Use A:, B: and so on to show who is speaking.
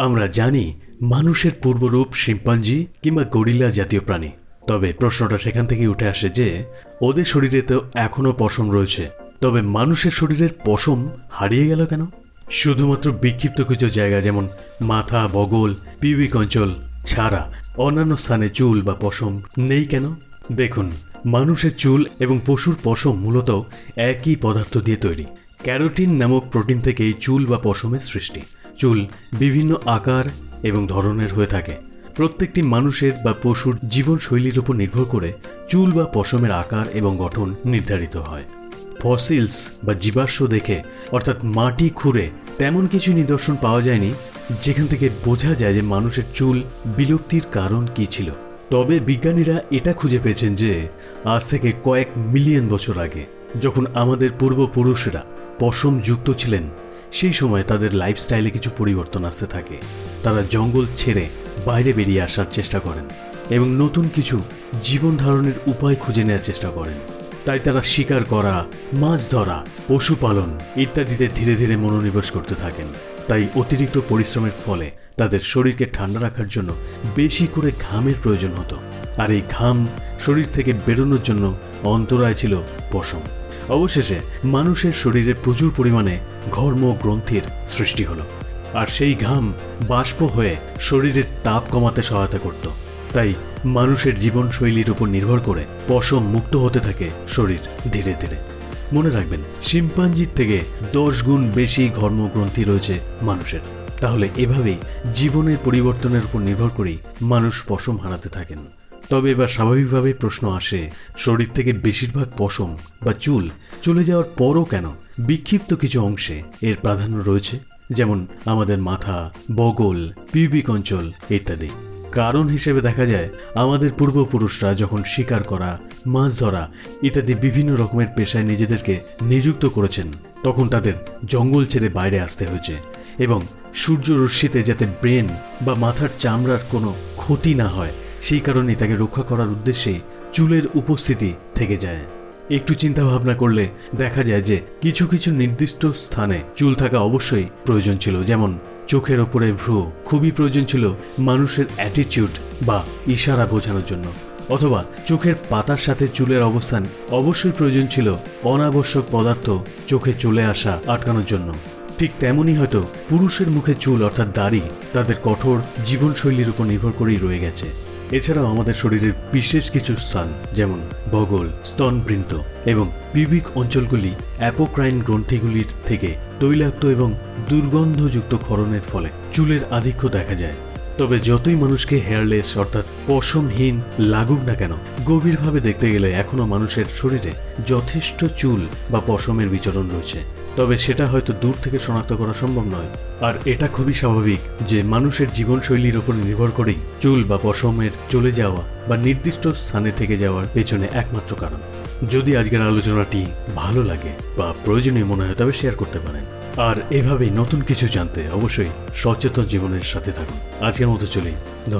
A: আমরা জানি মানুষের পূর্বরূপ শিম্পাঞ্জি কিংবা গরিলা জাতীয় প্রাণী। তবে প্রশ্নটা সেখান থেকে উঠে আসে যে, ওদের শরীরে তো এখনও পশম রয়েছে। তবে মানুষের শরীরের পশম হারিয়ে গেল কেন? শুধুমাত্র বিক্ষিপ্ত কিছু জায়গা যেমন মাথা, বগল পিউবিক অঞ্চল ছাড়া অন্যান্য স্থানে চুল বা পশম নেই কেন? দেখুন, মানুষের চুল এবং পশুর পশম মূলত একই পদার্থ দিয়ে তৈরি। ক্যারোটিন নামক প্রোটিন থেকেই চুল বা পশমের সৃষ্টি। চুল বিভিন্ন আকার এবং ধরনের হয়ে থাকে। প্রত্যেকটি মানুষের বা পশুর জীবনশৈলীর উপর নির্ভর করে চুল বা পশমের আকার এবং গঠন নির্ধারিত হয়। ফসিলস বা জীবাশ্ম দেখে, অর্থাৎ মাটি খুঁড়ে, তেমন কিছু নিদর্শন পাওয়া যায়নি, যেখান থেকে বোঝা যায় যে মানুষের চুল বিলুপ্তির কারণ কি ছিল। তবে বিজ্ঞানীরা এটা খুঁজে পেয়েছেন যে, আজ থেকে কয়েক মিলিয়ন বছর আগে, যখন আমাদের পূর্বপুরুষরা পশম যুক্ত ছিলেন সেই সময় তাদের লাইফস্টাইলে কিছু পরিবর্তন আসতে থাকে। তারা জঙ্গল ছেড়ে বাইরে বেরিয়ে আসার চেষ্টা করেন এবং নতুন কিছু জীবন ধারণের উপায় খুঁজে নেওয়ার চেষ্টা করেন। তাই তারা শিকার করা, মাছ ধরা পশুপালন ইত্যাদিতে ধীরে ধীরে মনোনিবেশ করতে থাকেন। তাই অতিরিক্ত পরিশ্রমের ফলে তাদের শরীরকে ঠান্ডা রাখার জন্য বেশি করে ঘামের প্রয়োজন হতো। আর এই ঘাম শরীর থেকে বেরোনোর জন্য অন্তরায় ছিল পশম। অবশেষে মানুষের শরীরে প্রচুর পরিমাণে ঘর্ম গ্রন্থির সৃষ্টি হলো। আর সেই ঘাম বাষ্প হয়ে শরীরের তাপ কমাতে সহায়তা করত। তাই মানুষের জীবনশৈলীর উপর নির্ভর করে পশম মুক্ত হতে থাকে শরীর ধীরে ধীরে। মনে রাখবেন, শিম্পাঞ্জির থেকে দশ গুণ বেশি ঘর্মগ্রন্থি রয়েছে মানুষের। তাহলে এভাবেই জীবনের পরিবর্তনের উপর নির্ভর করেই মানুষ পশম হারাতে থাকেন। তবে এবার স্বাভাবিকভাবে প্রশ্ন আসে, শরীর থেকে বেশিরভাগ পশম বা চুল চলে যাওয়ার পরও কেন? বিক্ষিপ্ত কিছু অংশে এর প্রাধান্য রয়েছে, যেমন আমাদের মাথা, বগল পিউবিক অঞ্চল ইত্যাদি। কারণ হিসেবে দেখা যায়, আমাদের পূর্বপুরুষরা যখন শিকার করা, মাছ ধরা ইত্যাদি বিভিন্ন রকমের পেশায় নিজেদেরকে নিযুক্ত করেছেন, তখন তাদের জঙ্গল ছেড়ে বাইরে আসতে হয়েছে এবং সূর্য রশ্মিতে যাতে ব্রেন বা মাথার চামড়ার কোনো ক্ষতি না হয়, সেই কারণে তাকে রক্ষা করার উদ্দেশ্যে চুলের উপস্থিতি থেকে যায়। একটু চিন্তা ভাবনা করলে দেখা যায় যে কিছু কিছু নির্দিষ্ট স্থানে চুল থাকা অবশ্যই প্রয়োজন ছিল, যেমন চোখের ওপরে ভ্রু। খুবই প্রয়োজন ছিল মানুষের অ্যাটিটিউড বা ইশারা বোঝানোর জন্য। অথবা চোখের পাতার সাথে চুলের অবস্থান অবশ্যই প্রয়োজন ছিল অনাবশ্যক পদার্থ চোখে চলে আসা আটকানোর জন্য। ঠিক তেমনই হয়তো পুরুষের মুখে চুল অর্থাৎ দাড়ি তাদের কঠোর জীবনশৈলীর উপর নির্ভর করেই রয়ে গেছে। এছাড়াও আমাদের শরীরের বিশেষ কিছু স্থান, যেমন বগল স্তনবৃন্ত এবং পিবিক অঞ্চলগুলি অ্যাপোক্রাইন গ্রন্থিগুলির থেকে তৈলাক্ত এবং দুর্গন্ধযুক্ত ক্ষরণের ফলে চুলের আধিক্য দেখা যায়। তবে যতই মানুষকে হেয়ারলেস অর্থাৎ পশমহীন লাগুক না কেন, গভীরভাবে দেখতে গেলে এখনও মানুষের শরীরে যথেষ্ট চুল বা পশমের বিচরণ রয়েছে। তবে সেটা হয়তো দূর থেকে শনাক্ত করা সম্ভব নয়। আর এটা খুবই স্বাভাবিক যে মানুষের জীবনশৈলীর উপর নির্ভর করেই চুল বা পশমের চলে যাওয়া বা নির্দিষ্ট স্থানে থেকে যাওয়ার পেছনে একমাত্র কারণ। যদি আজকের আলোচনাটি ভালো লাগে বা প্রয়োজনীয় মনে হয়, তবে শেয়ার করতে পারেন। আর এভাবেই নতুন কিছু জানতে অবশ্যই সচেতন জীবনের সাথে থাকুন। আজকের মতো চলি।